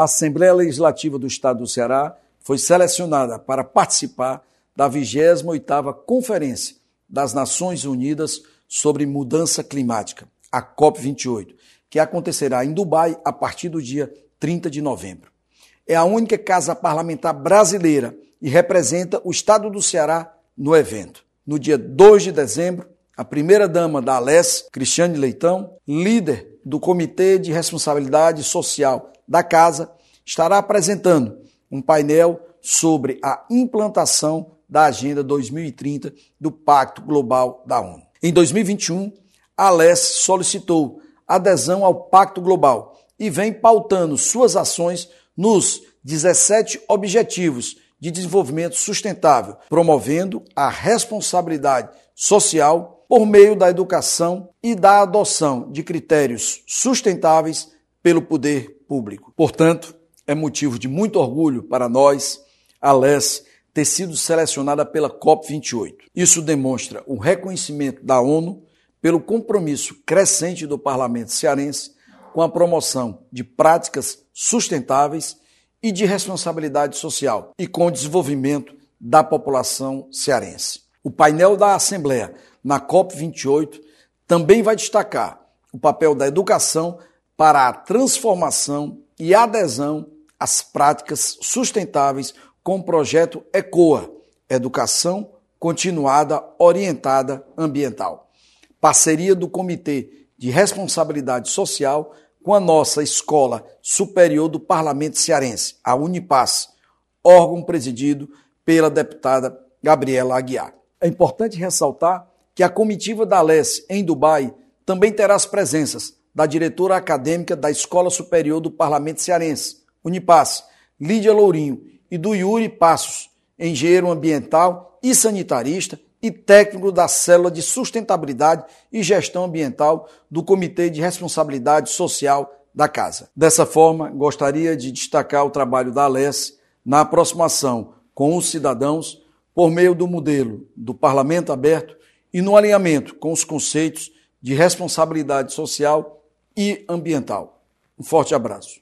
a Assembleia Legislativa do Estado do Ceará foi selecionada para participar da 28ª Conferência das Nações Unidas sobre Mudança Climática, a COP28, que acontecerá em Dubai a partir do dia 30 de novembro. É a única casa parlamentar brasileira e representa o estado do Ceará no evento. No dia 2 de dezembro, a primeira-dama da Aless, Cristiane Leitão, líder do Comitê de Responsabilidade Social da Casa, estará apresentando um painel sobre a implantação da Agenda 2030 do Pacto Global da ONU. Em 2021, a Aless solicitou adesão ao Pacto Global e vem pautando suas ações nos 17 Objetivos de Desenvolvimento Sustentável, promovendo a responsabilidade social por meio da educação e da adoção de critérios sustentáveis pelo poder público. Portanto, é motivo de muito orgulho para nós, a LES, ter sido selecionada pela COP28. Isso demonstra o reconhecimento da ONU pelo compromisso crescente do parlamento cearense com a promoção de práticas sustentáveis e de responsabilidade social e com o desenvolvimento da população cearense. O painel da Assembleia na COP28 também vai destacar o papel da educação para a transformação e adesão às práticas sustentáveis com o projeto ECOA, Educação Continuada Orientada Ambiental. Parceria do Comitê de Responsabilidade Social com a nossa Escola Superior do Parlamento Cearense, a Unipass, órgão presidido pela deputada Gabriela Aguiar. É importante ressaltar que a comitiva da Alesse em Dubai também terá as presenças da diretora acadêmica da Escola Superior do Parlamento Cearense, Unipass, Lídia Lourinho, e do Yuri Passos, engenheiro ambiental e sanitarista e técnico da Célula de Sustentabilidade e Gestão Ambiental do Comitê de Responsabilidade Social da Casa. Dessa forma, gostaria de destacar o trabalho da Alesse na aproximação com os cidadãos por meio do modelo do Parlamento Aberto e no alinhamento com os conceitos de responsabilidade social e ambiental. Um forte abraço.